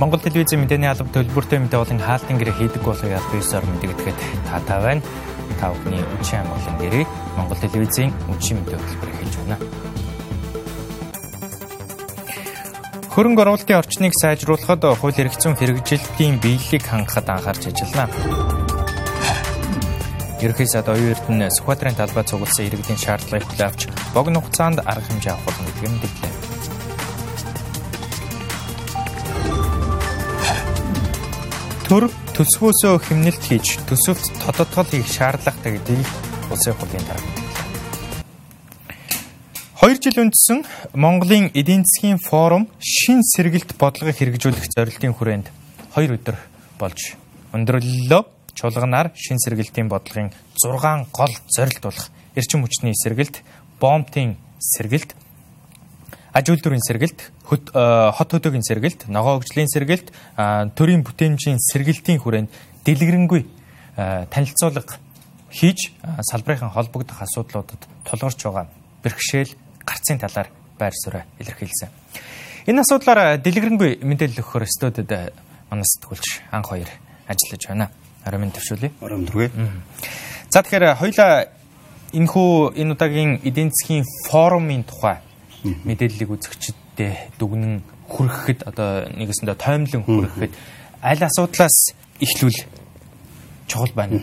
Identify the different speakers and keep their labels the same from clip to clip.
Speaker 1: Монгол телевизийн мэдээний алба төлбөртэй мэдээ болон хаалтын гэрээ хийдэг болох ял бисаар мэдэгдэхэд таатай байна. Та бүхний үчи амгалан гэрээ Монгол телевизийн үчи мэдээ хөтөлбөрөөр хэлж байна. Хөрөнгө оруулалтын орчныг сайжруулахад хууль эрх зүйн хэрэгжилтийн биелэлийг хангахад анхаарч ажиллана. Ерөнхий сайд оюун эрдэнэ Сүхбаатарын талбай цугласан иргэдийн шаардлагыг хүлээн авч богино хугацаанд арга хэмжээ авах болно гэдгийг мэдээллээ. Төр төсвөөсөө хэмнэлт хийж төсөвт тодотгол хийх шаардлагатай гэдгийг улсын хурлын дараа мэдээллээ. 2 жил үндсэн Монголын эдийн засгийн форум шин сэргэлт бодлогыг хэрэгжүүлэх зорилтын хүрээнд 2 өдөр болж өндөрлөлөө чуулганаар шин сэргэлтийн бодлогын 6 гол зорилт болох эрчим хүчний сэргэлт, бомбтын сэргэлт, аж үйлдвэрийн сэргэлт, э, хот хөдөөгийн сэргэлт, ногоо хөгжлийн сэргэлт, төрийн бүтээмжийн сэргэлтийн хүрээнд дэлгэрэнгүй э, танилцуулга хийж салбарын холбогдох асуудлуудад тулгарч байгаа бэрхшээл гарцын талаар байр суурь илэрхийлсэн. Энэ асуудлаар дэлгэрэнгүй мэдээлэл өгөхөөр студид манай сэтгүүлч анх хоёр ажиллаж байна. Арамын төвшүүлье.
Speaker 2: Арам дөрвөө.
Speaker 1: За тэгэхээр хоёлаа энэхүү энэ удаагийн эдийн засгийн форумын тухай мэдээллийг үзэгчдэд дүгнэн хүргэхэд одоо нэгэсэндээ тоомлон хүргэхэд аль асуудлаас эхлүүл чухал байна.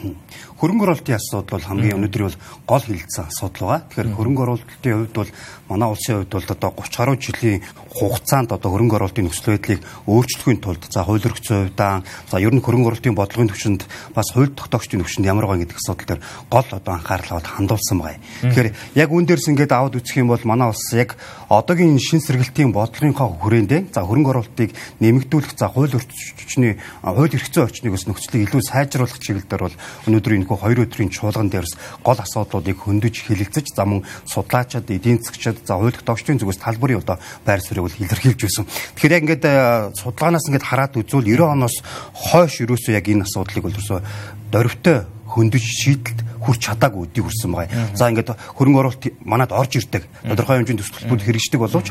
Speaker 2: Хөрөнгө оруулалтын асуудал бол хамгийн өнөөдөр бол гол хилцсэн асуудал байгаа. Тэгэхээр хөрөнгө оруулалтын хувьд бол манай улсын хувьд бол одоо 30 гаруй жилийн хугацаанд одоо хөрөнгө оруулалтын нөхцөл байдлыг өөрчлөхийн тулд за хууль эрх зүйн хувьдаа за ер нь хөрөнгө оруулалтын бодлогын төвшөнд бас хууль тогтоогчдын төвшөнд ямар байгаа гэдэг асуудал дээр гол одоо анхаарлаа хандуулсан байгаа. Тэгэхээр яг үүн дээрс ингээд аваад үзэх юм бол манай улс яг одоогийн шин сэргэлтийн бодлогынхаа хүрээндээ за хөрөнгө оруулалтыг нэмэгдүүлэх за хууль орчны хууль эрх зүйн орчныг бас нөхцөлийг илүү сайжруулах чиглэлээр бол өнөөдөр энэ энэхүү хоёр өдрийн чуулган дээрс гол асуудлуудыг хөндөж хэлэлцэж за мөн судлаачид, эдийн засгчид, за хууль тогтоогчдын зүгээс талбарын одоо байр суурийг бол илэрхийлж байсан. Тэгэхээр яг ингээд э, судалгаанаас ингээд хараад үзвэл 90 оноос хойш ерөөсөө яг энэ асуудлыг бол ерөөсөө дөрвтэй хөндөж шийдэлд хүрч чадаагүй үдийг хүрсэн байгаа. За ингээд хөрөнгө оруулалт манад орж ирдэг. Тодорхой хэмжээнд төсөлбүүд хэрэгждэг боловч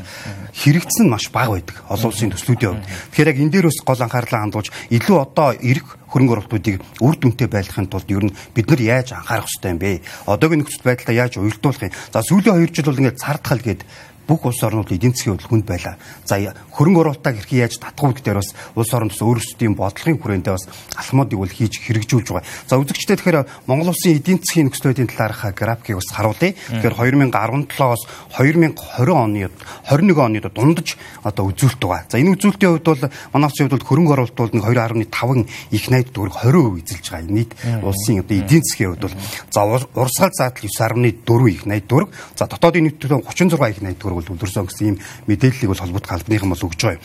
Speaker 2: хэрэгцсэн нь маш бага байдаг. Олон улсын төслүүдийн хувьд. Тэгэхээр яг энэ дээр бас гол анхаарлаа хандуулж илүү одоо эрх хөрөнгө оруулалтуудыг үр дүнтэй байдлахын тулд ер нь бид нар яаж анхаарах хэрэгтэй юм бэ? Одоогийн нөхцөл байдлаа яаж уялдуулах юм? За сүүлийн 2 жил бол ингээд цардхал гээд бүх улс орнууд эдийн засгийн хөдөл хүнд байлаа. За хөрөнгө оруулалтаа хэрхэн яаж татах вэ гэдгээр бас улс орн бас өөрсдийн бодлогын хүрээндээ бас алхмуудыг бол хийж хэрэгжүүлж байгаа. За үзэгчдээ тэгэхээр Монгол улсын эдийн засгийн нөхцөл байдлын талаарх графикийг бас харуулъя. Тэгэхээр 2017-оос 2020 оны 21 оны дундаж одоо үзүүлэлт байгаа. За энэ үзүүлэлтийн хувьд бол манай улсын хувьд бол хөрөнгө оруулалт бол 2.5 их найд төгрөг 20% эзэлж байгаа. Нийт улсын одоо эдийн засгийн хувьд бол за урсгал заатал 9.4 их найд төгрөг. За дотоодын нийт төгрөг 36 их найд төгрөг бол өлөрсөн гэсэн ийм мэдээллийг бол холбоотой албаныхан бол өгж байгаа юм.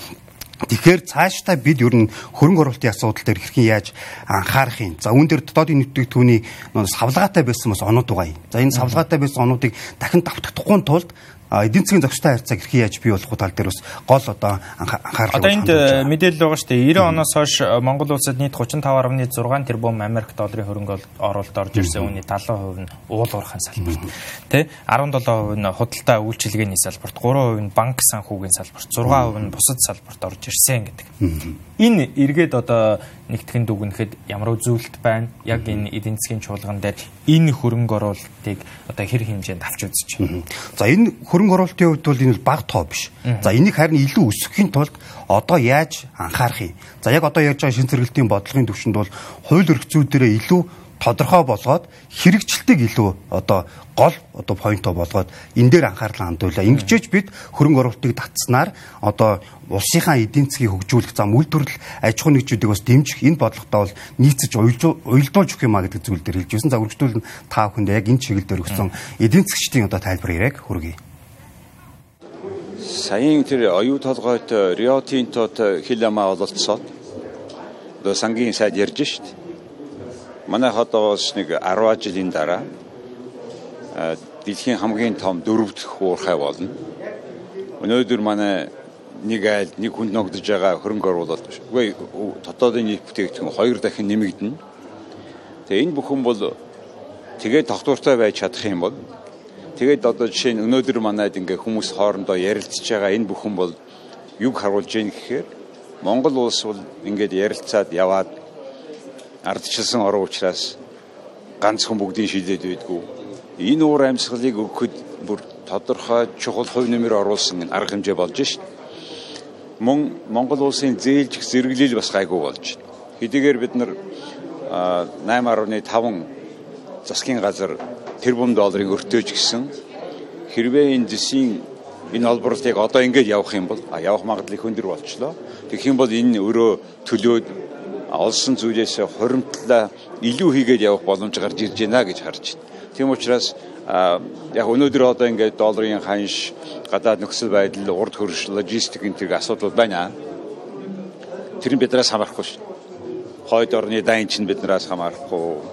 Speaker 2: Тэгэхээр цаашдаа бид ер нь хөрөнгө оруулалтын асуудал дээр хэрхэн яаж анхаарах юм. За үүн дээр дотоодын нийтдэгтүүний савлгаатай байсан бас онод байгаа юм. За энэ савлгаатай байсан онуудыг дахин давтагдахгүй тулд эдийн засгийн зохистой харьцааг хэрхэн яаж бий болох тал дээр бас гол одоо анхаарал
Speaker 1: Одоо энд э, мэдээлэл байгаа шүү дээ. 90 оноос хойш э, Монгол улсад нийт 35.6 тэрбум Америк долларын хөрөнгө оруулалт орж ирсэн. Үүний 70% нь уул уурхайн салбарт. Тэ 17% нь худалдаа үйлчилгээний салбарт, 3% нь банк санхүүгийн салбарт, 6% нь бусад салбарт орж ирсэн гэдэг. Энэ эргээд одоо нэгтгэн дүгнэхэд ямар үзүүлэлт байна? Яг энэ эдийн засгийн чуулган дээр энэ хөрөнгө оруулалтыг одоо хэр хэмжээнд авч үзэж байна.
Speaker 2: За энэ хөрөнгө оруулалтын хувьд бол энэ бол бага тоо биш. За энийг харин илүү өсгөхийн тулд одоо яаж анхаарах юм? За яг одоо яаж байгаа шин зэрэгэлтийн бодлогын төвшөнд бол хууль эрх зүйдэрээ илүү тодорхой болгоод хэрэгжилтийг илүү одоо гол одоо поинто болгоод энэ дээр анхаарлаа хандуулаа. Ингэжээч бид хөрөнгө оруулалтыг татснаар одоо улсынхаа эдийн засгийг хөгжүүлэх зам үйлдвэрлэл аж ахуй нэгжүүдийг бас дэмжих энэ бодлоготой бол нийцэж уялдуулж өгөх юмаа гэдэг зүйл дээр хэлж байсан. За үргэлжлүүл нь та бүхэнд яг энэ чиглэлээр өгсөн эдийн засгчдын одоо тайлбар яриаг хүргэе.
Speaker 3: Саяын тэр оюу толгойд Рио Тинтод хил ямаа ололцоод одоо сангийн сайд ярьж шít Манайх одоос нэг 10 жилийн дараа дэлхийн хамгийн том дөрөв дэх уурхай болно. Өнөөдөр манай нэг айл нэг хүнд ногдож байгаа хөрөнгө оруулалт биш. Үгүй дотоодын нийт бүтээгдэхүүн хоёр дахин нэмэгдэнэ. Тэгээ энэ бүхэн бол тэгээд тогтвортой байж чадах юм бол тэгээд одоо жишээ нь өнөөдөр манайд ингээ хүмүүс хоорондоо ярилцж байгаа энэ бүхэн бол юг харуулж ийн гэхээр Монгол улс бол ингээд ярилцаад яваад ардчилсан орон учраас ганцхан бүгдийг шийдээд байдгүй. Энэ уур амьсгалыг өгөхөд бүр тодорхой чухал хувь нэмэр оруулсан арга хэмжээ болж шít. Мөн Монгол улсын зээлж зэрэглэл бас гайгүй болж байна. Хэдийгээр бид нар 8.5 засгийн газар тэрбум долларын өртөөж гисэн хэрвээ энэ дэсийн энэ олборлыг одоо ингэж явах юм бол явах магадлал их өндөр болчлоо. Тэгэх юм бол энэ өөрөө төлөөд олсон зүйлээс хуримтлаа илүү хийгээд явах боломж гарч ирж байна гэж харж байна. Тийм учраас яг өнөөдөр одоо ингээд долларын ханш гадаад нөхцөл байдал урд хөрш логистик энэ төр асуудал байна. Тэр нь биднээс хамаарахгүй шүү. Хойд орны дайн чинь биднээс хамаарахгүй.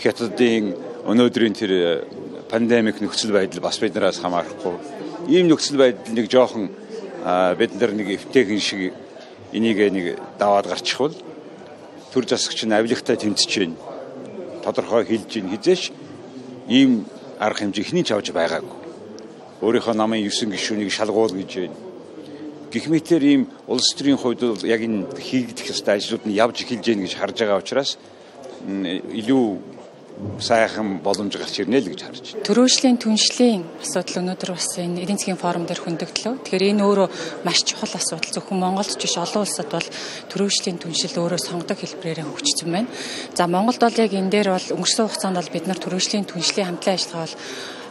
Speaker 3: Хятадын өнөөдрийн тэр пандемик нөхцөл байдал бас биднээс хамаарахгүй ийм нөхцөл байдал нэг жоохон бид нар нэг эвтэйхэн шиг энийг нэг даваад гарчихвал төр засагч нь авилгатай тэмцэж байна. Тодорхой хэлж ийн хизээш ийм арга хэмжээ хний ч авч байгаагүй. Өөрийнхөө намын 9 гишүүнийг шалгуул гэж байна. Гэх мэтэр ийм улс төрийн хувьд бол яг энэ хийгдэх ёстой ажлууд нь явж эхэлж гэнэ гэж харж байгаа учраас илүү сайхан боломж гарч ирнэ л гэж харж байна.
Speaker 4: Төрөөшлийн түншлийн асуудал өнөөдөр бас энэ эдийн засгийн форум дээр хөндөглөө. Тэгэхээр энэ өөрөө маш чухал асуудал. Зөвхөн Монголд ч биш олон улсад бол төрөөшлийн түншил өөрөө сонгодог хэлбэрээр хөгжсөн байна. За Монголд бол яг энэ дээр бол өнгөрсөн хугацаанд бол бид нар төрөөшлийн түншлийн хамтлан ажиллагаа бол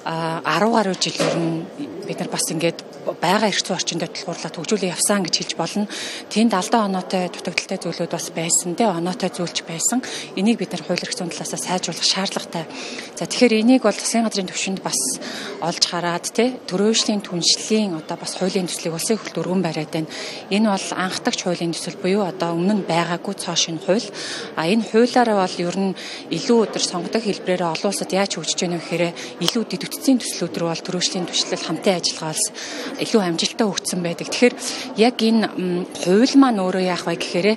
Speaker 4: 10 гаруй жилээр нь бид нар бас ингээд байгаа эрх зүйн орчинд тулгуурлаад хөгжүүлээ явсан гэж хэлж болно. Тэнд алдаа оноотой дутагдaltaй зүйлүүд бас байсан те оноотой зүйлч байсан. Энийг бид нар хууль эрх зүйн талаас сайжруулах шаардлагатай. За тэгэхээр энийг бол засгийн газрын төвшөнд бас олж хараад те төрөөшлийн түншлийн одоо бас хуулийн төслийг улсын хөлт өргөн бариад байна. Энэ бол анхдагч хуулийн төсөл буюу одоо өмнө нь байгаагүй цоо шинэ хууль. А энэ хуулиараа бол ер нь илүү өдөр сонгодог хэлбрээр олон улсад яаж хөгжиж байна вэ гэхээр илүү дэдвтцийн төслүүд рүү бол төрөөшлийн түвшлэл хамтын ажиллагаа олс илүү амжилттай хөгжсөн байдаг. Тэгэхээр яг энэ хууль маань өөрөө яах вэ гэхээр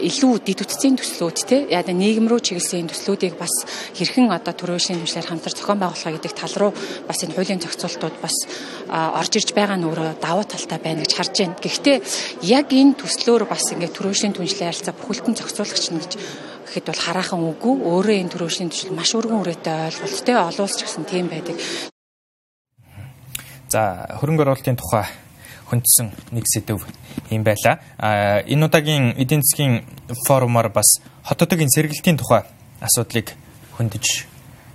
Speaker 4: илүү дид үтцийн төслүүд те яа нийгэм рүү чиглэсэн төслүүдийг бас хэрхэн одоо төрөөшийн хэмжлэр хамтар зохион байгуулах гэдэг тал руу бас энэ хуулийн зохицуултууд бас орж ирж байгаа нь өөрөө давуу талтай байна гэж харж байна. Гэхдээ яг энэ төслөөр бас ингээд төрөөшийн түншлэн харилцаа бүхэлдэн зохицуулагч нь гэж гэхэд бол хараахан үгүй өөрөө энэ төрөөшийн төсөл маш өргөн үрээтэй ойлголттой олон улс ч гэсэн тийм байдаг.
Speaker 1: За хөрөнгө оруулалтын тухай хүндсэн нэг сэдв юм байла. А энэ удаагийн эдийн засгийн форумаар бас хотодгийн сэргэлтийн тухай асуудлыг хөндөж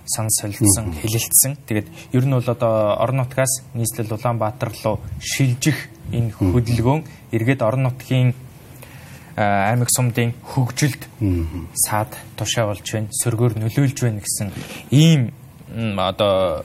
Speaker 1: сан солилцсон, хэлэлцсэн. Тэгээд ер нь бол одоо орон нутгаас нийслэл Улаанбаатар руу шилжих энэ хөдөлгөөн эргээд орон нутгийн аймаг сумдын хөгжилд саад тушаа болж байна, сөргөөр нөлөөлж байна гэсэн ийм одоо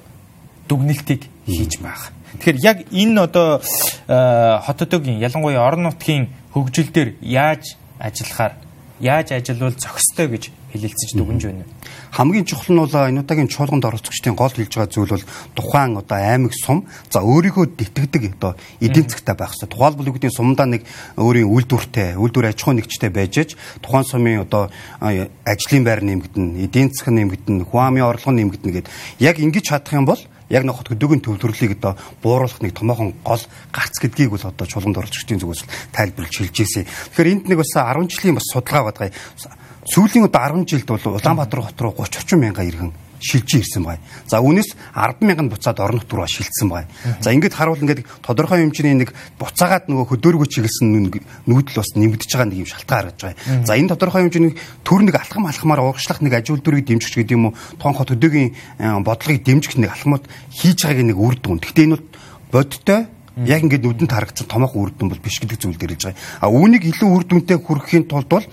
Speaker 1: дүгнэлтийг хийж байгаа. Тэгэхээр яг энэ одоо э, хотодогийн ялангуяа орон нутгийн хөгжил дээр яаж ажиллахаар яаж ажиллавал зохистой гэж хэлэлцэж дүгнж байна.
Speaker 2: Хамгийн чухал нь бол энэ удаагийн чуулганд оролцогчдын гол хэлж байгаа зүйл бол тухайн одоо аймаг сум за өөрийгөө итгэдэг одоо эдийн засгтай байх хэрэгтэй. Тухайлбал үгдийн сумдаа нэг өөрийн үйлдвэртэй, үйлдвэр аж ахуй нэгжтэй байж аж тухайн сумын одоо ажлын байр нэмэгдэнэ, эдийн засаг нэмэгдэнэ, хүн амын орлого нэмэгдэнэ гэд яг ингэж чадах юм бол яг нэг хөдөөгийн төвлөрлийг одоо бууруулах нэг томоохон гол гарц гэдгийг бол одоо чуулганд оролцогчдын зүгээс тайлбарлаж хэлж ирсэн. Тэгэхээр энд нэг бас 10 жилийн бас судалгаа бадгая. Сүүлийн одоо 10 жилд бол Улаанбаатар хот руу 30 30 мянга иргэн шилжиж ирсэн бай. За үүнээс 10 мянган буцаад орон нут руу шилжсэн бай. За ингээд харуул ингээд тодорхой хэмжээний нэг буцаагаад нөгөө хөдөөргөө чиглэсэн нүүдэл бас нэмэгдэж байгаа нэг юм шалтгаан гаргаж байгаа. За энэ тодорхой хэмжээний төр нэг алхам алхмаар урагшлах нэг аж үйлдвэрийг дэмжих гэдэг юм уу? Тоон хот хөдөөгийн э, бодлогыг дэмжих нэг алхмууд хийж байгааг нэг үр дүн. Гэхдээ энэ бол бодтой яг ингээд нүдэнд харагдсан томоохон үр дүн бол биш гэдэг зүйл дээр хэлж байгаа. А үүнийг илүү үр дүнтэй хүргэхийн тулд бол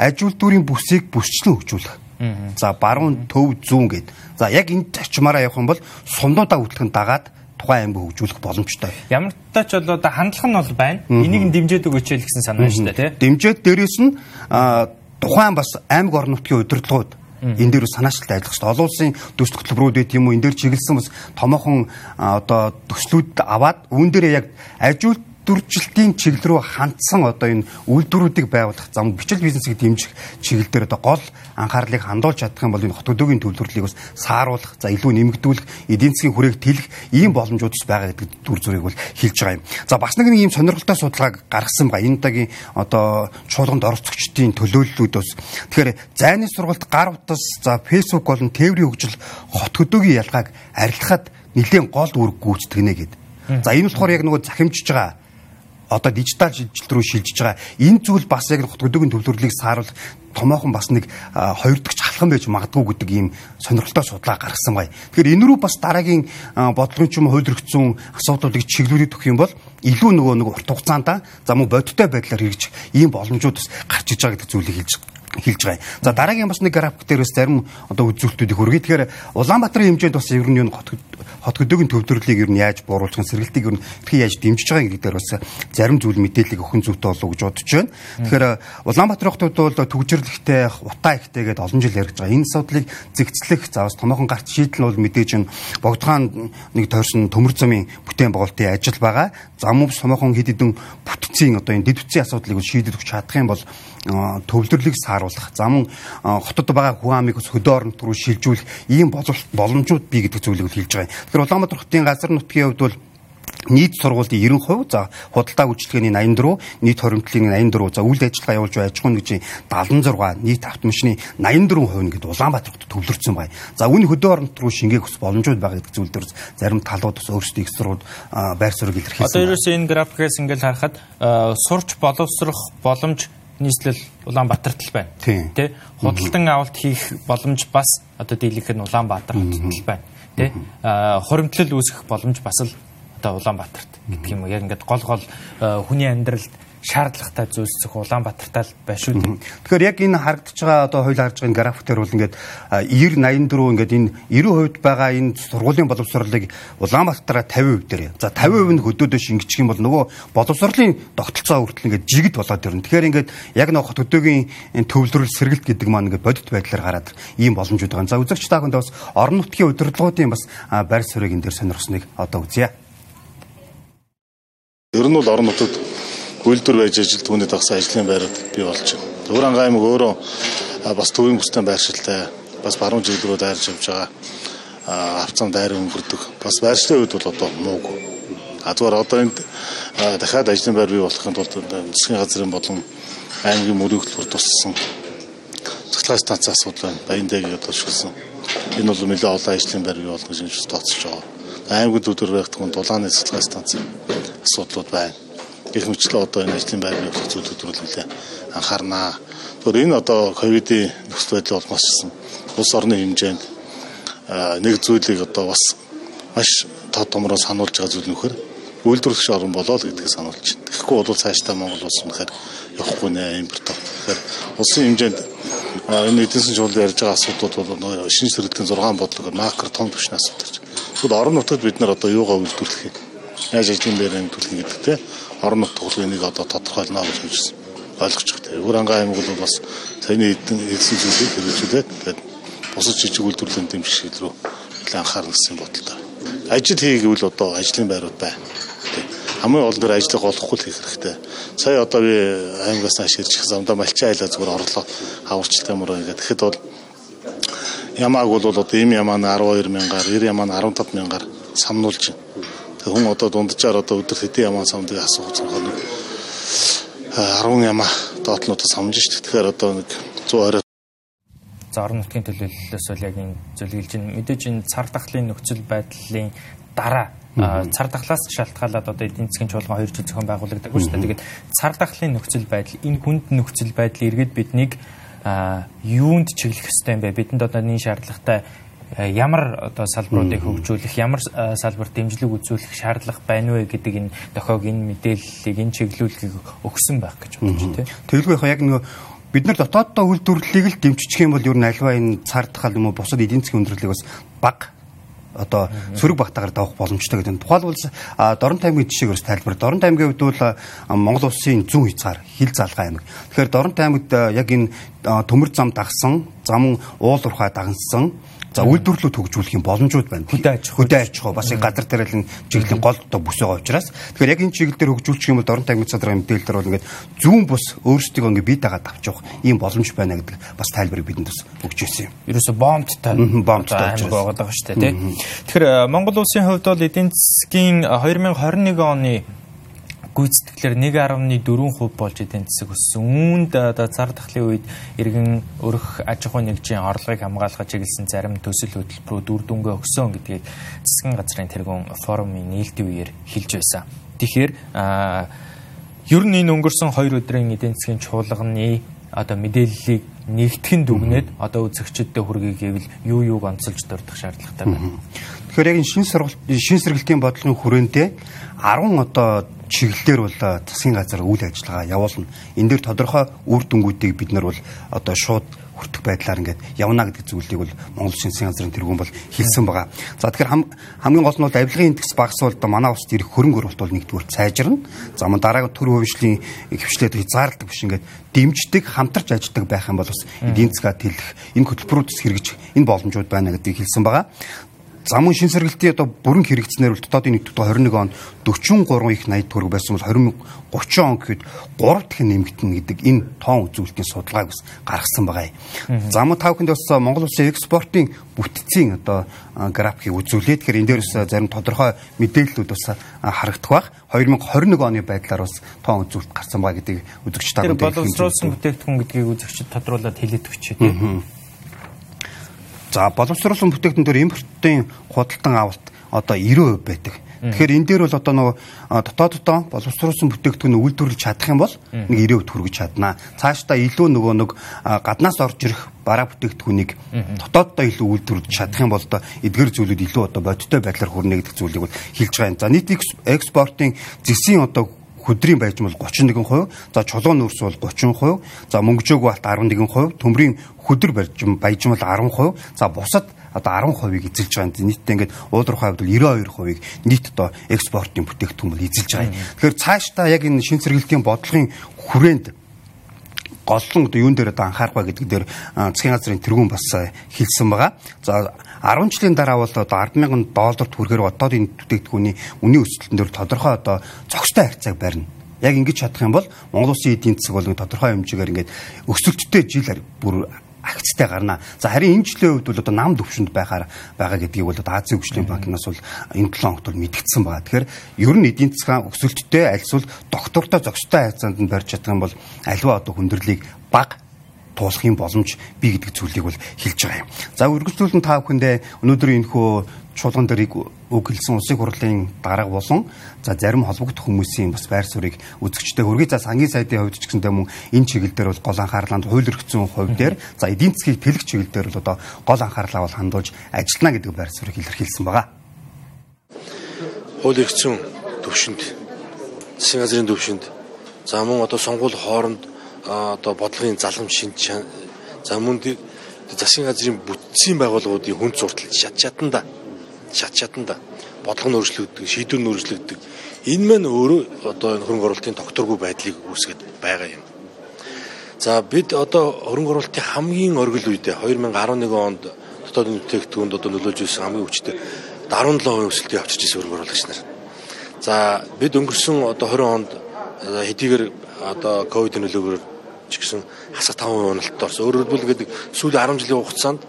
Speaker 2: аж үйлдвэрийн бүсийг бүсчлэн хөгжүүлэх За баруун төв зүүн гэд. За яг энэ зарчмаараа явах юм бол сумнуудаа хөтлөхөнд дагаад тухайн аймаг хөгжүүлэх боломжтой.
Speaker 1: Ямар ч тач бол одоо хандлага нь бол байна. Энийг нь дэмжиж өгөөч гэсэн санаа шүү дээ,
Speaker 2: тий. Дэмжиж дээрээс нь тухайн бас аймаг орон нутгийн удирдлагууд энэ дээр санаачилтай ажиллах хэрэгтэй. Олон улсын төсөл хөтөлбөрүүд байт юм уу? Энэ дээр чиглэсэн бас томоохон одоо төслүүд аваад үүн дээр яг ажилт үйлдвэржилтийн чиглэл рүү хандсан одоо энэ үйлдвэрүүдийг байгуулах зам бичил бизнесийг дэмжих чиглэл дээр одоо гол анхаарлыг хандуулж чадах юм бол энэ хот хөдөөгийн төвлөрлөлийг бас сааруулах, за илүү нэмэгдүүлэх, эдийн засгийн хүрээг тэлэх ийм боломжууд бас байгаа гэдэг дүр зургийг бол хэлж байгаа юм. За бас нэг ийм сонирхолтой судалгааг гаргасан ба энэ удаагийн одоо чуулганд оролцогчдын төлөөллүүд бас тэгэхээр зайны сургалт гар утас за фэйсбુક болон тээврийн хөгжил хот хөдөөгийн ялгааг арилгахад нэлээд гол үүрэг гүйцэтгэнэ гэдэг. За энэ болохоор яг нөгөө захимжиж байгаа одоо дижитал шилжилт рүү шилжиж байгаа энэ зүйл бас яг хот хөдөөгийн төвлөрлөлийг сааруулах томоохон бас нэг хоёр дахь халхан байж магадгүй гэдэг ийм сонирхолтой судалгаа гаргасан бай. Тэгэхээр энэ рүү бас дараагийн бодлогын ч юм хууль зөрчсөн асуудлуудыг чиглүүлээд өгөх юм бол илүү нөгөө нэг урт хугацаанд за мөн бодиттой байдлаар хэрэгжих ийм боломжууд бас гарч иж байгаа гэдэг зүйлийг хэлж хэлж байгаа. За дараагийн бас нэг график дээр бас зарим одоо үзүүлэлтүүдийг хүргэе. Тэгэхээр Улаанбаатарын хэмжээнд бас ер нь юу хот хот хөдөөгийн төвлөрлөлийг ер нь яаж бууруулах, сэргэлтийг ер нь хэрхэн яаж дэмжиж байгаа гэдэг дээр бас зарим зүйл мэдээллийг өгөх зүйтэй болов уу гэж бодож байна. Тэгэхээр Улаанбаатар хотод бол төгжрлэгтэй, утаа ихтэй гэдэг олон жил яригдж байгаа. Энэ асуудлыг зэгцлэх, за бас томоохон гарт шийдэл нь бол мэдээж нь богдгаан нэг тойрсон төмөр замын бүтээн байгуулалтын ажил байгаа. За мөн томоохон хэд хэдэн бүтцийн одоо энэ дэд бүтцийн асуудлыг шийдэж өгч чадах юм бол төвлөрлөлийг сааруулах, зам хотод байгаа хүн амыг хөдөө орнот руу шилжүүлэх ийм боломжууд бий гэдэг зүйлийг хэлж байгаа. Тэгэхээр Улаанбаатар хотын газар нутгийн хувьд бол нийт сургуулийн 90%, за худалдаа үйлчлэгээний 84, нийт хоримтлын 84, за үйл ажиллагаа явуулж байгаа аж ахуйн нэгжийн 76, нийт автомашины 84% нэгэд Улаанбаатар хотод төвлөрсөн байна. За үүний хөдөө орнот руу шингээх ус боломжууд байгаа гэдэг зүйл дээр зарим талууд бас өөрсдөө их сурууд байр суурийг илэрхийлсэн.
Speaker 1: Одоо ерөөсөө энэ графикээс ингээд харахад сурч боловсрох боломж нийслэл Улаанбаатарт л байна. Тэ худалдан авалт хийх боломж бас одоо дийлэнх нь Улаанбаатар хотод л байна. Тэ хуримтлал үүсгэх боломж бас л одоо Улаанбаатарт гэдэг юм уу. Яг ингээд гол гол хүний амьдралд шаардлагатай зүйлс зөв Улаанбаатартай байна шүү дээ.
Speaker 2: Тэгэхээр яг энэ харагдаж байгаа одоо хоёул харж байгаа график дээр бол ингээд 90 84 ингээд энэ 90% байгаа энэ сургуулийн боловсролыг Улаанбаатараа 50% дээр. За 50% нь хөдөөдөө шингэчих юм бол нөгөө боловсролын тогтолцоо хүртэл ингээд жигд болоод ирнэ. Тэгэхээр ингээд яг хот хөдөөгийн төвлөрөл сэргэлт гэдэг маань ингээд бодит байдлаар гараад ийм боломжууд байгаа. За үзэгч та бүхэнд бас орон нутгийн удирдлагуудын бас байр суурийг энэ дээр сонирхсныг одоо үзье.
Speaker 5: Ер нь бол орон нутагт үйлдвэр байж ажил түүний дагсан ажлын байрууд бий болж байна. Төвөрөн аймаг өөрөө бас төвийн бүстэй байршилтай бас баруун чиглэл рүү дайрж явж байгаа авцам дайр өнгөрдөг. Бас байршлын үед бол одоо муугүй. А зүгээр одоо энд дахиад ажлын байр бий болохын тулд засгийн газрын болон аймгийн мөрөглөлөөр туссан цахилгаан станцын асуудал байна. Баяндаг одоо шилсэн. Энэ бол нэлээд олон ажлын байр бий болно гэж тооцож байгаа. Аймгийн төдөр байх түн дулааны цахилгаан станцын асуудлууд байна гэх мэтлээ одоо энэ ажлын байрны явуулах зүйлүүд рүү нэлээ анхаарнаа. Тэгэхээр энэ одоо ковидын нөхцөл байдал болмоосчсан улс орны хэмжээнд нэг зүйлийг одоо бас маш тод томроо сануулж байгаа зүйл нөхөр үйлдвэрлэгч орн болоо л гэдгийг сануулж байна. Тэгэхгүй бол цаашдаа Монгол улс үнэхээр явахгүй нэ импортоор. Тэгэхээр улсын хэмжээнд энэ эдийн засгийн чуулганд ярьж байгаа асуудлууд бол шинж сэргэлтийн 6 бодлого макро том түвшний асуудал. Тэгвэл орон нутгад бид нар одоо юугаа үйлдвэрлэх юм? Яаж ажлын байраа төлөх гэдэг те орон нутг тохиолгыг одоо тодорхойлно гэж хэлсэн ойлгож байгаа. Өвөрангай аймаг бол бас саяны эдсэн зүйлийг хэрэгжүүлээд тэгээд бусад жижиг үйлдвэрлэлийн дэмжих рүү нэлээд анхаарна гэсэн бодолтой. Ажил хийгээвэл одоо ажлын байрууд бай. Хамгийн гол нь ажлыг олохгүй л хийх хэрэгтэй. Сая одоо би аймагаас нааш ирж замдаа малчин айлаа зүгээр орлоо хаварчлалтай мөрөө ингээд. Тэгэхэд бол ямааг бол одоо ийм ямаа нь 12 мянгаар, 90 ямаа нь 15 мянгаар самнуулж байна. Тэг хүн одоо дунджаар одоо өдөр хэдийн ямаа самдыг асуух нэг 10 ямаа доотлонуудаа самж шít. Тэгэхээр одоо нэг 120
Speaker 1: За орон нутгийн төлөөллөөс бол яг энэ зөвлөж ин мэдээж энэ цар тахлын нөхцөл байдлын дараа цар тахлаас шалтгаалаад одоо эдийн засгийн чуулган хоёр жил зохион байгуулагддаг шүү дээ. Тэгээд цар тахлын нөхцөл байдал энэ хүнд нөхцөл байдал эргээд биднийг юунд чиглэх ёстой юм бэ? Бидэнд одоо энэ шаардлагатай ямар одоо салбаруудыг хөгжүүлэх, ямар э, салбарт дэмжлэг үзүүлэх шаардлага байна вэ гэдэг энэ дохойг энэ мэдээллийг энэ чиглүүлгийг өгсөн байх гэж бодож байна.
Speaker 2: Тэгэлгүй яг нөгөө бид нар дотооддоо үйлдвэрлэлийг л дэмжиж юм бол ер нь альва энэ цар тахал юм уу бусад эдийн засгийн өндөрлөлийг бас баг одоо сөрөг багтаагаар давах боломжтой гэдэг. Тухайлбал Дорн таймгийн жишээг өрс тайлбар. Дорн таймгийн хувьд бол Монгол улсын зүүн хязгаар хил залгаа аймаг. Тэгэхээр Дорн таймд яг энэ төмөр зам дагсан, зам уул уурхай дагнсан За үйлдвэрлэлүүд хөгжүүлэх юм боломжууд байна.
Speaker 1: Хөдөө аж ахуй.
Speaker 2: Хөдөө аж ахуй бас газар тариалан чиглэлийн гол одоо бүс байгаа учраас тэгэхээр яг энэ чиглэл дээр хөгжүүлчих юм бол орон таймгийн цадрын мэдээлэлээр бол ингээд зүүн бус өөрсдөө ингээд бие дагаад авч явах ийм боломж байна гэдэг бас тайлбарыг бидэнд бас өгч ирсэн юм.
Speaker 1: Ерөөсө бомбтой
Speaker 2: бомбтой
Speaker 1: аймаг байгаа даа шүү дээ тий. Тэгэхээр Монгол улсын хувьд бол эдийн засгийн 2021 оны гүйцэтгэлээр 1.4% болж эдийн засаг өссөн. Үүнд одоо зар тахлын үед иргэн өрх аж ахуй нэгжийн орлогыг хамгаалахад чиглэсэн зарим төсөл хөтөлбөрүүд үр дүнгээ өгсөн гэдгийг засгийн газрын тэргуун форумын нээлтийн үеэр хэлж байсан. Тэгэхээр ер нь энэ өнгөрсөн 2 өдрийн эдийн засгийн чуулганы одоо мэдээллийг нэгтгэн дүгнээд одоо үзэгчдэд хүргэе гэвэл юу юуг онцолж дурдах шаардлагатай байна.
Speaker 2: Тэгэхээр яг энэ шин сургалт шин сэргэлтийн бодлогын хүрээндээ 10 одоо чиглэлээр бол засгийн газар үйл ажиллагаа явуулна. Энэ дээр тодорхой үр дүнгуудыг бид нар бол одоо шууд хүртэх байдлаар ингээд явна гэдэг зүйлийг бол Монгол Шинсийн газрын тэргүүн бол хэлсэн байгаа. За тэгэхээр хамгийн гол нь бол авилгын индекс багасвал одоо манай улсад ирэх хөрөнгө оруулалт бол нэгдүгээр сайжирна. За мөн дараагийн төр хөвшлийн хөвчлээд хязгаарлалт биш ингээд дэмждэг, хамтарч ажилладаг байх юм бол бас эдийн засгаа тэлэх энэ хөтөлбөрүүдс хэрэгж энэ боломжууд байна гэдгийг хэлсэн байгаа замун шин сэргэлтийн одоо бүрэн хэрэгцснээр бол дотоодын нийт 21 он 43 их 80 төгрөг байсан бол 2030 он гэхэд 3 дахин нэмэгдэнэ гэдэг энэ тоон үзүүлэлтийн судалгааг бас гаргасан байгаа юм. Замун тав хүнд бас Монгол улсын экспортын бүтцийн одоо графикийг үзүүлээд тэгэхээр энэ дээр бас зарим тодорхой мэдээллүүд бас харагдах бах. 2021 оны байдлаар бас тоон үзүүлэлт гарсан байгаа гэдгийг үзэгч та
Speaker 1: бүхэн боловсруулсан бүтээгдэхүүн гэдгийг үзэгчд тодруулаад хэлээд өгчээ тийм.
Speaker 2: За боловсруулсан бүтээгдэхүүн дээр импортын худалдан авалт одоо 90% байдаг. Тэгэхээр энэ дээр бол одоо нөгөө дотооддоо боловсруулсан бүтээгдэхүүн үйлдвэрлэж чадах юм бол нэг 90% хүргэж чаднаа. Цаашдаа илүү нөгөө нэг гаднаас орж ирэх бараа бүтээгдэхүүнийг дотооддоо илүү үйлдвэрлэж чадах юм бол одоо эдгэр зүйлүүд илүү одоо бодиттой байдлаар хүрнэ гэдэг зүйлийг бол хэлж байгаа юм. За нийт экспортын зэсийн одоо хөдрийн байжмал 31%, за чулуун нүүрс бол 30%, за мөнгөжөөг балт 11%, төмрийн хөдөр барьжим баяжмал 10%, за бусад одоо 10%-ийг эзэлж байгаа. Нийтдээ ингээд уулуурхай хувьд 92%-ийг нийт одоо экспортын бүтээгдэхүүн бол эзэлж байгаа. Тэгэхээр цаашдаа яг энэ шин сэргэлтийн бодлогын хүрээнд голлон одоо юун дээр одоо анхаарах ба гэдэг дээр засгийн газрын тэргүүн бас хэлсэн байгаа. За 10 жилийн дараа бол одоо 100000 долларт хүрэхээр одоо энэ бүтээгдэхүүний үнийн өсөлтөн дээр тодорхой одоо зохистой харьцааг барина. Яг ингэж чадах юм бол Монгол Улсын эдийн засаг бол тодорхой хэмжээгээр ингээд өсөлттэй жил бүр акцтай гарна. За харин энэ жилийн хувьд бол одоо нам төвшөнд байхаар байгаа гэдгийг бол Азийн хөгжлийн банкнаас бол энэ 7 хоногт бол мэдгдсэн байгаа. Тэгэхээр ер нь эдийн засгийн өсөлттэй альсвал доктортой зохистой хайцаанд нь барьж чадах юм бол альва одоо хүндрэлийг баг туулах юм боломж бий гэдэг зүйлийг бол хэлж байгаа юм. За үргэлжлүүлэн та бүхэндээ өнөөдөр энэ хөө чуулган дээрийг үг хэлсэн улсын хурлын дарга болон за зарим холбогдох хүмүүсийн бас байр суурийг үзэгчтэй хөргий за сангийн сайдын хувьд ч гэсэндээ мөн энэ чиглэл дээр бол гол анхаарлаа хууль эрхцэн хувь дээр за эдийн засгийг тэлэх чиглэл дээр бол одоо гол анхаарлаа бол хандуулж ажиллана гэдэг байр суурийг илэрхийлсэн байгаа.
Speaker 6: Хууль эрхцэн төвшөнд засгийн газрын төвшөнд за мөн одоо сонгуул хооронд одоо бодлогын залам шинж за мөн засгийн газрын бүтцийн байгууллагуудын хүн зуртал шат шатанда шат шатанда бодлого нь өөрчлөгддөг, шийдвэр нь өөрчлөгддөг. Энэ мань өөрөө одоо энэ хөрөнгө оруулалтын тогтворгүй байдлыг үүсгэж байгаа юм. За бид одоо хөрөнгө оруулалтын хамгийн оргил үедээ 2011 онд дотоодын бүтээгдэхүүнд одоо нөлөөлж ирсэн хамгийн хүчтэй 17% өсөлтийг авчирч ирсэн хөрөнгө оруулагч нар. За бид өнгөрсөн одоо 20 онд хэдийгээр одоо ковидын нөлөөгөөр ч гэсэн хасах 5% уналтад орсон. Өөрөөр хэлбэл гэдэг сүүлийн 10 жилийн хугацаанд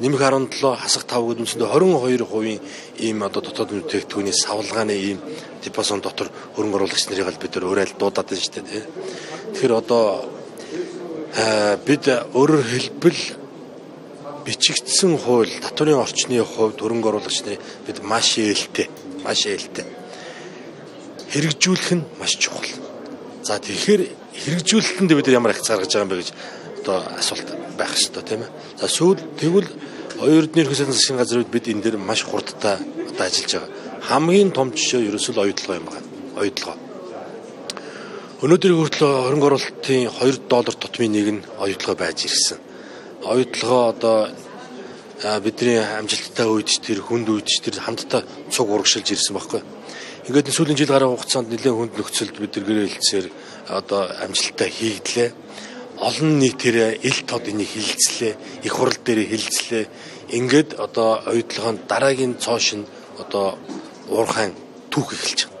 Speaker 6: нэмэх 17 хасах 5 гэдэг үндсэндээ 22% ийм одоо дотоод бүтээгдэхүүний савлгааны ийм типосон дотор хөрөнгө оруулагч нарыг л бид нар өөрөө л дуудаад байна шүү дээ. Тэгэхээр одоо бид өөрөөр хэлбэл бичигдсэн хууль татварын орчны хувьд хөрөнгө оруулагч нарыг бид маш ээлтэй маш ээлтэй хэрэгжүүлэх нь маш чухал. За тэгэхээр хэрэгжүүлэлтэнд бид ямар акц гаргаж байгаа юм бэ гэж одоо асуулт байх хэрэгтэй тийм ээ. За сүүл тэгвэл хоёр эрдэнэ ерхий засгийн газрууд бид энэ дээр маш хурдтай одоо ажиллаж байгаа. Хамгийн том жишээ ерөөсөө л оюутлогоо юм байна. Оюутлогоо. Өнөөдрийн хүртэл хөрөнгө оруулалтын 2 доллар тутмын нэг нь оюутлогоо байж ирсэн. Оюутлогоо одоо бидний амжилттай үед ч тэр хүнд үед ч тэр хамтдаа цуг урагшилж ирсэн байхгүй. Ингээд сүүлийн жил гараа хугацаанд нэлээд хүнд нөхцөлд бид гэрээ хэлцээр одоо амжилттай хийгдлээ. олон нийт тэр эл тод энийг хилцлээ, их хурл дээр хилцлээ. Ингээд одоо оюутлогоонд дараагийн цоош нь одоо уурхайн түүх эхэлж байна.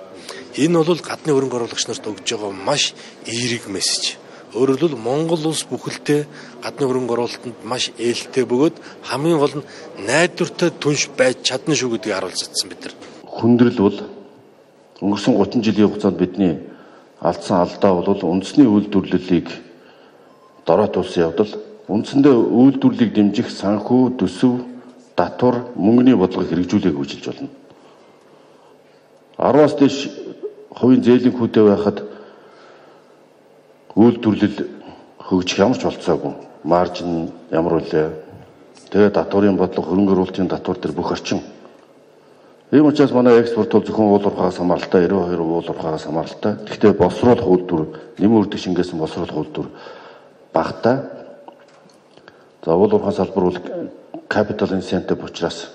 Speaker 6: Энэ бол гадны хөрөнгө оруулагч нарт өгж байгаа маш эерэг мессеж. Өөрөөр хэлбэл Монгол улс бүхэлдээ гадны хөрөнгө оруулалтанд маш ээлтэй бөгөөд хамгийн гол нь найдвартай түнш байж чадна шүү гэдгийг харуулж чадсан бид нар.
Speaker 7: Хүндрэл бол өнгөрсөн 30 жилийн хугацаанд бидний алдсан алдаа бол үндэсний үйлдвэрлэлийг дорой тулсан явдал үндсэндээ үйлдвэрлэлийг дэмжих санхүү, төсөв, татвар, мөнгөний бодлогыг хэрэгжүүлээг хүчилж болно. 10-аас дээш хувийн зээлийн хүүтэй байхад үйлдвэрлэл хөгжих ямар ч болцоогүй. Маржин ямар үлээ. Тэгээд татварын бодлого хөрөнгө оруулалтын татвар төр бүх орчин. Ийм учраас манай экспорт бол зөвхөн уул уурхаагаас хамааралтай 92 уул уурхаагаас хамааралтай. Гэхдээ боловсруулах үйлдвэр, нэмэн үрдэх шингээсэн боловсруулах үйлдвэр багтаа. За уул уурхай салбар бол capital incentive учраас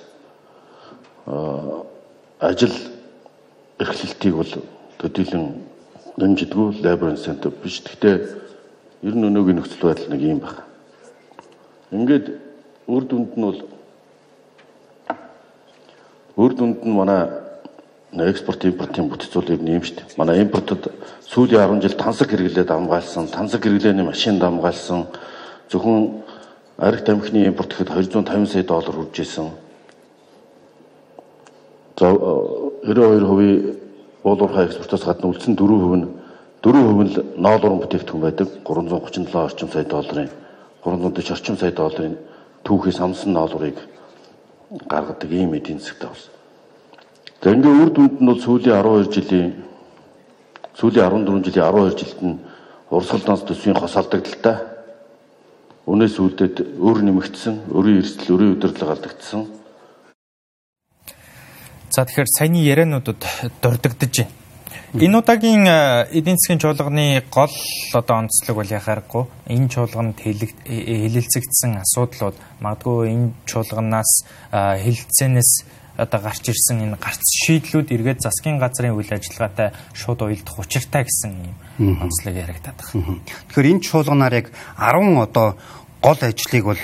Speaker 7: ажил эрхлэлтийг бол төдийлөн дэмжидгүй labor incentive биш. Гэхдээ ер нь өнөөгийн нөхцөл байдал нэг юм байна. Ингээд үр дүнд нь бол үр дүнд нь манай экспорт импортын бүтцүүлийг нэмжт. Манай импортод сүүлийн 10 жил тансаг хэрэглээд амгаалсан, тансаг хэрэглээний машин дамгаалсан зөвхөн арх тамхины импорт гэхэд 250 сая доллар хүрж исэн. За 92% уулуурхай экспортоос гадна үлдсэн 4% нь 4% нь ноол уран бүтээгдэхүүн байдаг. 337 орчим сая долларын 340 орчим сая долларын түүхээс амсан ноол урыг гаргадаг ийм эдийн засгтай болсон. За ингээ үр дүнд нь бол сүүлийн 12 жилийн сүүлийн 14 жилийн 12 жилд нь урсгалдаанс төсвийн хос алдагдaltaа өнөөс үлдээд өр нэмэгдсэн, өрийн эрсдэл, өрийн удирдлага алдагдсан
Speaker 1: За тэгэхээр саяны яриануудад дурддагдж байна. Энэ удаагийн эдийн засгийн чуулганы гол одоо онцлог бол яхаарахгүй энэ чуулганд хэлэлцэгдсэн асуудлууд магадгүй энэ чуулганаас хэлэлцэнээс одоо гарч ирсэн энэ гарц шийдлүүд эргээд засгийн газрын үйл ажиллагаатай шууд уялдах учиртай гэсэн юм онцлог яригадаад байна.
Speaker 2: Тэгэхээр энэ чуулганаар яг 10 одоо гол ажлыг бол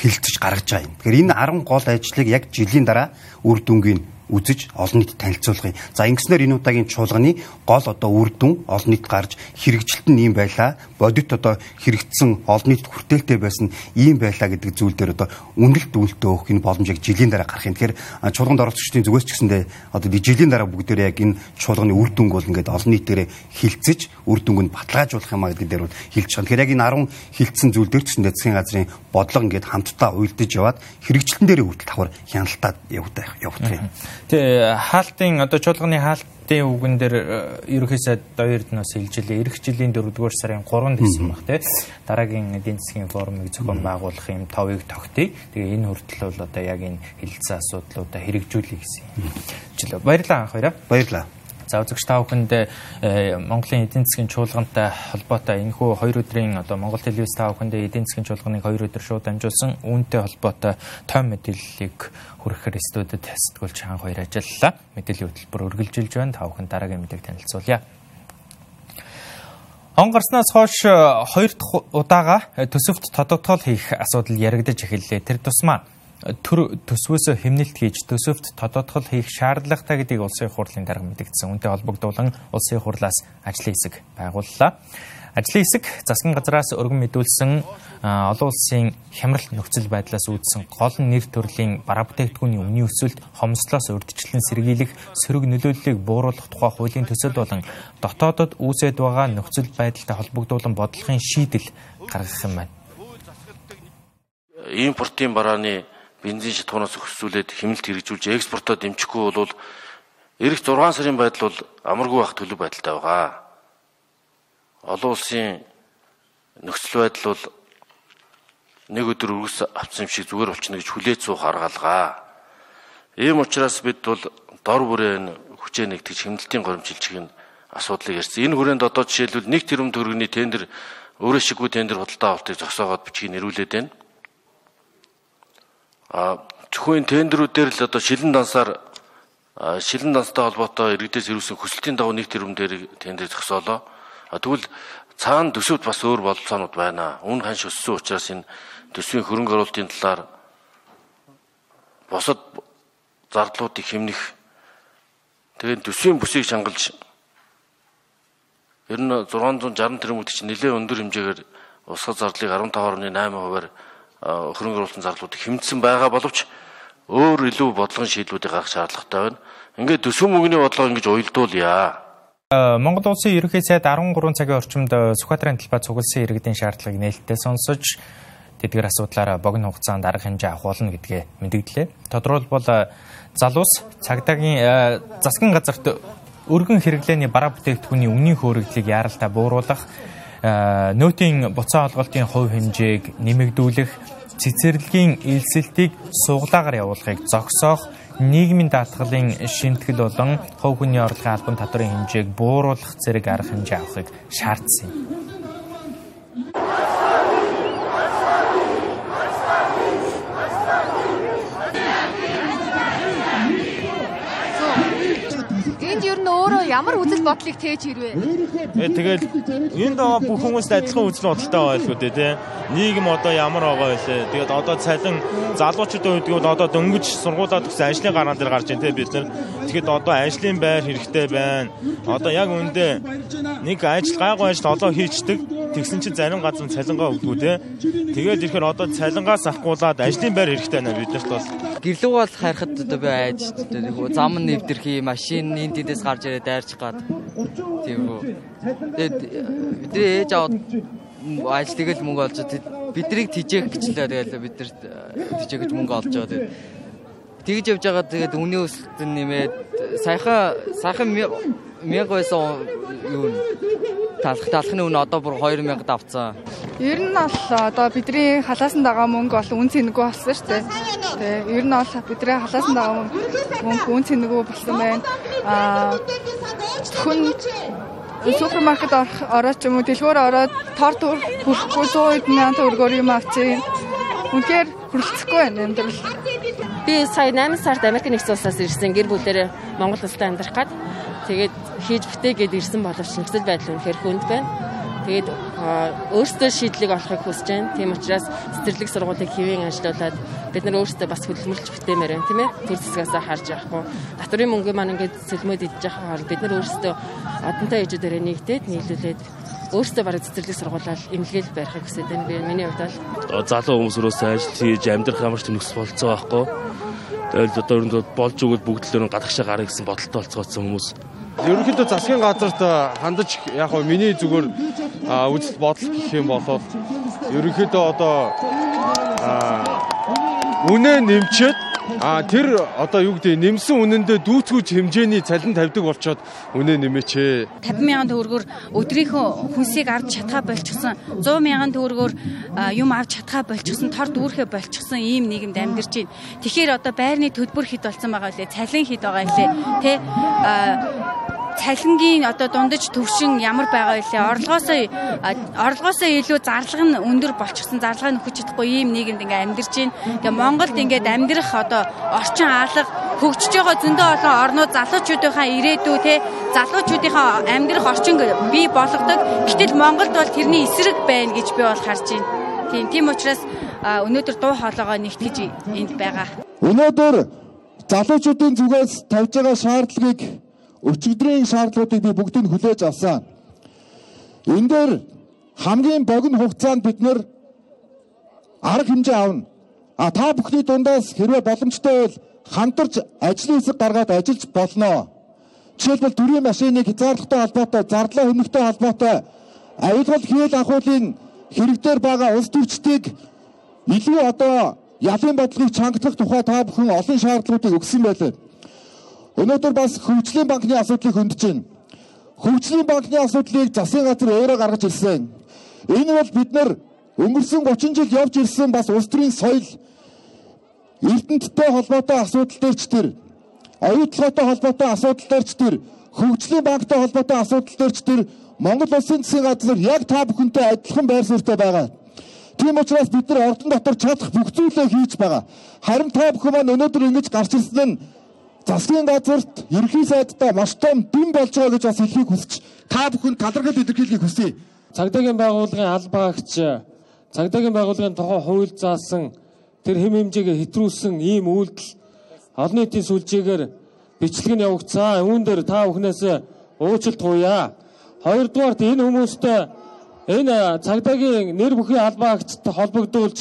Speaker 2: хилцэж гаргаж байгаа юм. Тэгэхээр энэ 10 гол ажлыг яг жилийн дараа үр дүнгийн үзэж олон нийтэд танилцуулгыг. За ингэснээр энэ удаагийн чуулганы гол одоо үр дүн олон нийт гарч хэрэгжилт нь ийм байлаа. Бодит одоо хэрэгцсэн олон нийтэд хүртээлтэй байсан ийм байлаа гэдэг зүйл дээр одоо үнэлт үйлдэл өгөх энэ боломжийг жилийн дараа гарах юм. Тэгэхээр чуулганд оролцогчдын зүгээс ч гэсэндээ одоо жилийн дараа бүгдээрээ яг энэ чуулганы үр дүнг бол ингээд олон нийтээрээ хилцэж үр дүнг нь баталгаажуулах юм а гэдэг дээр бол хэлж байгаа. Тэгэхээр яг энэ 10 хилцсэн зүйл дээр ч гэсэн засгийн газрын бодлого ингээд хамтдаа уйлдаж яваад хэрэгжилтэн дээр хүртэл давхар хяналтаад явдаг явдаг юм.
Speaker 1: Тэ хаалтын одоо чуулганы хаалтын үгэн дээр э, ерөнхийдөө доёрд нас хэлжилээ. Ирэх жилийн 4-р сарын 3-нд хэлсэн баг тий. Дараагийн эдийн засгийн форумыг зохион байгуулах юм товыг тогтъё. Тэгээ энэ хүртэл бол одоо яг энэ хэлэлцэн асуудлуудаа хэрэгжүүлэх гэсэн юм. Баярлалаа анх хоёраа.
Speaker 2: Баярлалаа.
Speaker 1: За үзэгч та бүхэнд э, Монголын эдийн засгийн чуулгантай холбоотой энэхүү 2 өдрийн одоо Монгол телевиз та бүхэнд эдийн засгийн чуулганыг 2 өдөр шууд дамжуулсан үүнтэй холбоотой том мэдээллийг хүрэхээр студид сэтгүүлч хаан хоёр ажиллалаа. Мэдээллийн хөтөлбөр үргэлжилж байна. Та бүхэн дараагийн мэдээг танилцуулъя. Он гарснаас хойш э, хоёр дахь удаага төсөвт тодогтол хийх асуудал яригдж эхэллээ. Тэр тусмаа төр төсвөөс хэмнэлт хийж төсөвт тодотгол хийх шаардлагатай гэдгийг улсын хурлын дарга мэдгдсэн. Үүнтэй холбогдуулан улсын хурлаас ажлын хэсэг байгууллаа. Ажлын хэсэг засгийн газраас өргөн мэдүүлсэн олон улсын хямрал нөхцөл байдлаас үүдсэн гол нэр төрлийн бараа бүтээгдэхүүний өмнө өсөлт хомслоос урдчлан сэргийлэх сөрөг нөлөөллийг бууруулах тухай хуулийн төсөл болон дотоодод үүсэт байгаа нөхцөл байдалтай холбогдуулан бодлогын шийдэл гаргах юм байна.
Speaker 7: Импортын барааны бензин шатхуунаас өсвүүлээд хэмнэлт хэрэгжүүлж экспортоо дэмжихгүй бол эх 6 сарын байдал бол амаргүй бах төлөв байдалтай байгаа. Олон улсын нөхцөл байдал бол нэг өдөр үргэс авсан юм шиг зүгээр болчихно гэж хүлээж суух аргаалгаа. Ийм учраас бид бол дор бүрээ хүчээ нэгтгэж хэмнэлтийн горимжилжих нь асуудлыг ярьсан. Энэ хүрээнд одоо жишээлбэл нэг тэрбум төгрөгийн тендер өөрөө шиггүй тендер худалдаа авалтыг зогсоогоод бичгийг нэрвүүлээд байна. А зөвхөн тендерүүдээр л одоо шилэн дансаар шилэн данстай холбоотой иргэдээс ирүүлсэн хүсэлтийн дагуу нэг тэрбум дээр тендер зогсоолоо. Тэгвэл цаана төсөвд бас өөр бололцоонууд байна. Үн ханш өссөн учраас энэ төсвийн хөрөнгө оруулалтын талаар босод зардлуудыг хэмнэх тэгээд төсвийн бүсийг шангалж ер нь 660 тэрбум чинь нэлээд өндөр хэмжээгээр усгал зардлыг 15.8%-аар хөрөнгө оруулалтын зарлуудыг хэмжсэн байгаа боловч өөр илүү бодлогын шийдлүүдийг гаргах шаардлагатай байна. Ингээд төсөв мөнгөний бодлого ингэж уялдуулъя.
Speaker 1: Монгол улсын ерөнхий сайд 13 цагийн орчимд Сүхбаатарын талбай цугласан иргэдийн шаардлагыг нээлттэй сонсож тэдгээр асуудлаараа богино хугацаанд арга хэмжээ авах болно гэдгээ мэдгдлээ. Тодорхойлбол залуус цагдаагийн засгийн газарт өргөн хэрэглээний бараа бүтээгдэхүүний үнийн хөөргөлийг яаралтай бууруулах, нөөтийн буцаа олголтын хувь хэмжээг нэмэгдүүлэх, цэцэрлэгийн элсэлтийг суглаагаар явуулахыг зогсоох, нийгмийн даатгалын шимтгэл болон хувь хүний орлогын албан татварын хэмжээг бууруулах зэрэг арга хэмжээ авахыг шаардсан юм.
Speaker 8: Ямар үзэл бодлыг тээж хэрвээ.
Speaker 9: Тэгэл энд байгаа бүх хүмүүст адилхан үзэл бодолтой л үү те. Нийгэм одоо ямар байгаа вэ? Тэгээд одоо цалин залуучуудын үед бол одоо дөнгөж сургуулаад гэсэн ажлын гараан дээр гарч ийн те бид нар. Тэгэхэд одоо ажлын байр хэрэгтэй байна. Одоо яг үндэ нэг ажил гайгүй ажил олоо хийчдэг. Тэгсэн чинь зарим газар цалингаа өгдгүү те. Тэгээд ирэхээр одоо цалингаас авахгүйлаад ажлын байр хэрэгтэй байна биднэрт бол.
Speaker 10: Гэрлүү бол харахад одоо би айж зам нэвдэрхий машин энэ тэндээс гарч ирээд дайрчих гад. Тийм үү. Тэгээд бидний ээж аваад ажил тэгэл мөнгө олж биднийг тижээх гэчлээ тэгэл бид нарт тижээх гэж мөнгө олж байгаа. Тэгээд тэгж явж байгаа тэгээд үнийн өсөлт нэмээд саяхан саяхан 1000 байсан юу талах талхны үн одоо бүр 2000 авцсан.
Speaker 8: Ер нь бол одоо бидний халаасан байгаа мөнгө бол үн цэнэгүй болсон шүү дээ. Тэгээ ер нь бол бидний халаасан байгаа мөнгө үн цэнэгүй болсон байна. Аа хүн супермаркет ороод ч юм уу дэлгүүр ороод тор хүрхгүй 100 мянган төгрөгөөр юм авчих. Үнэхээр хүрэлцэхгүй байна амьдрал.
Speaker 11: Би сая 8 сард Америк нэгдсэн улсаас ирсэн гэр бүлээр Монгол улсад амьдрах гад тэгээд хийж бүтээ гэд ирсэн боловч нөхцөл байдал үнэхээр хүнд байна. Тэгээд өөрсдөө шийдлийг олохыг хүсэж байна. Тийм учраас цэцэрлэг сургуулийг хэвэн ажиллуулад бид нар өөрсдөө бас хөдөлмөрлж бүтээмээр байна тийм ээ. Төр зэсгээс харж явахгүй. Татврын мөнгө маань ингээд сэлмөд идэж байгаа хоол бид нар өөрсдөө одонтой ээжүүдээрээ нэгдээд нийлүүлээд өөрсдөө бараг цэцэрлэг сургуулаад эмнэлгээл барихыг хүсэж байна. Би миний хувьд
Speaker 12: бол залуу хүмүүс өрөөсөө ажил хийж амьдрах ямар ч нөхцөл болцоо байхгүй. Тэгэл одоо өрөнд болж өгөл бүгд л гадагшаа гарах гэсэн бодолтой болцгооцсон хүмүүс
Speaker 9: ерөнхийдөө засгийн газарт хандаж яг нь миний зүгээр үзэл бодол гэх юм болоод ерөнхийдөө одоо үнэ нэмчээд А тэр одоо юу гэдэг нэмсэн үнэндээ дүүцгүүж хэмжээний цалин тавьдаг болчоод үнэ нэмээчээ.
Speaker 13: 50 мянган төгрөгөөр өдрийнхөө хүнсийг авч чадхаа болчихсон. 100 мянган төгрөгөөр юм авч чадхаа болчихсон. Тор дүүрхэ болчихсон ийм нийгэмд амьдарч байна. Тэгэхээр одоо байрны төлбөр хэд болсон байгаа лээ? Цалин хэд байгаа лээ? Тэ цалингийн одоо дундаж төвшин ямар байгаа вэ? Орлогоосоо орлогоосоо илүү зарлага нь өндөр болчихсон. Зарлага нь өгч чадахгүй ийм нийгэмд ингээ амьдарч байна. Тэгээ Монголд ингээд амьдрах одоо орчин алга хөгжиж байгаа зөндөө олон орнууд залуучуудынхаа ирээдүй те залуучуудынхаа амьдрах орчин бий болгодог. Гэтэл Монголд бол тэрний эсрэг байна гэж би бол харж байна. Тийм тийм учраас өнөөдөр дуу хоолойгоо нэгтгэж энд байгаа.
Speaker 14: Өнөөдөр залуучуудын зүгээс тавьж байгаа шаардлагыг өчигдрийн шаардлагуудыг би бүгдийг хүлээж авсан. Энэ дээр хамгийн богино хугацаанд бид нэр арга хэмжээ авна. А та бүхний дундаас хэрвээ боломжтой бол хамтарч ажлын хэсэг гаргаад ажиллаж болно. Жишээлбэл дүрийн машиныг хязгаарлалтай холбоотой, зардлаа хөнөмтэй холбоотой аюулгал хийл ахуулын хэрэгдээр байгаа улс төрчдийг илүү одоо ялын бодлогыг чангах тухай та бүхэн олон шаардлагуудыг өгсөн байлаа. Өнөөдөр бас хөгжлийн банкны асуудлыг хөндөж байна. Хөгжлийн банкны асуудлыг засгийн газар өөрөө гаргаж ирсэн. Энэ бол бид нар өнгөрсөн 30 жил явж ирсэн бас улс төрийн соёл эрдэнттэй холбоотой асуудал дээр ч тэр оюутлоготой холбоотой асуудал дээр ч тэр хөгжлийн банктай холбоотой асуудал дээр ч тэр Монгол улсын засгийн газар яг та бүхэнтэй адилхан байр суурьтай байгаа. Тийм учраас бид нар ордон дотор чадах бүх зүйлээ хийж байгаа. Харин та бүхэн маань өнөөдөр ингэж гарч ирсэн нь засгийн газарт ерхий сайдтай маш том бим болж байгаа гэж бас хэлхийг хүсэж та бүхэн талархал илэрхийлэхийг хүсье.
Speaker 15: цагдаагийн байгууллагын албаагч цагдаагийн байгууллагын тухай хууль заасан тэр хэм хэмжээгээ хэтрүүлсэн ийм үйлдэл олон нийтийн сүлжээгээр бичлэг нь явагдсан. Үүн дээр та бүхнээс уучлалт гуйя. Хоёрдугаарт энэ хүмүүстэй энэ цагдаагийн нэр бүхий албаагчтай холбогдуулж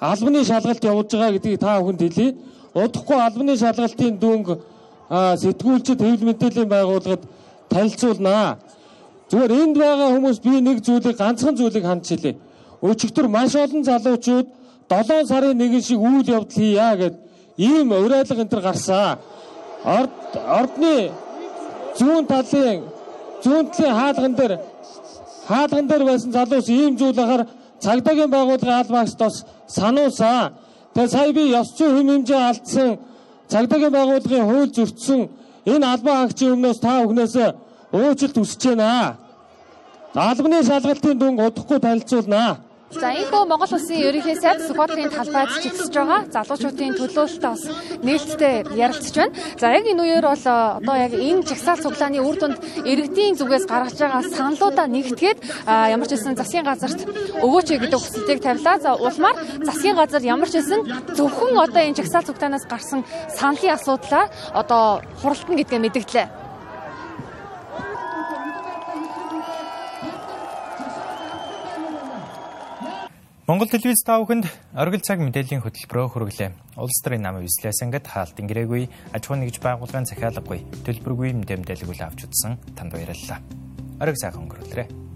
Speaker 15: албаны шалгалт явуулж байгаа гэдгийг та бүхэнд хэлье. Удахгүй албаны шалгалтын дүнг сэтгүүлчд хэвлэл мэдээллийн байгууллагад танилцуулнаа. Зүгээр энд байгаа хүмүүс би нэг зүйлийг ганцхан зүйлийг хандж хэлье. Өчигдөр маш олон залуучууд 7 сарын 1 шиг үйл явдал хийя гэд ийм уриалга энэ төр гарсан. Орд ордны зүүн талын зүүн талын хаалган дээр хаалган дээр байсан залуус ийм зүйл ахаар цагдаагийн байгууллагын албаагчд бас сануулсан. Тэгээ сая би ёс зүйн хэм хэмжээ алдсан цагдаагийн байгууллагын хууль зөрчсөн энэ албан хаагчийн өмнөөс та бүхнээс уучлалт хүсэж байна. Албаны шалгалтын дүнг удахгүй танилцуулнаа.
Speaker 16: За энэхүү Монгол Улсын ерөнхий сайд Сүхбаатарын талбайд чигсэж байгаа залуучуудын төлөөлөлтөд бас нээлттэй ярилцж байна. За яг энэ үеэр бол одоо яг энэ жагсаал цуглааны үр дүнд иргэдийн зүгээс гаргаж байгаа саналуудаа нэгтгээд ямар ч хэлсэн засгийн газарт өгөөч гэдэг хүсэлтийг тавилаа. За улмаар засгийн газар ямар ч хэлсэн зөвхөн одоо энэ жагсаал цуглаанаас гарсан саналын асуудлаар одоо хуралдана гэдгээ мэдгдлээ.
Speaker 1: Монгол телевиз та бүхэнд оргил цаг мэдээллийн хөтөлбөрөөр хүргэлээ. Улс төрийн намын вислээс ингээд хаалтан гэрээгүй аж ахуйн нэгж байгууллагын захиалгагүй төлбөргүй мэдээлэл авч утсан танд баярлалаа. Ориг сайхан өнгөрүүлрээ.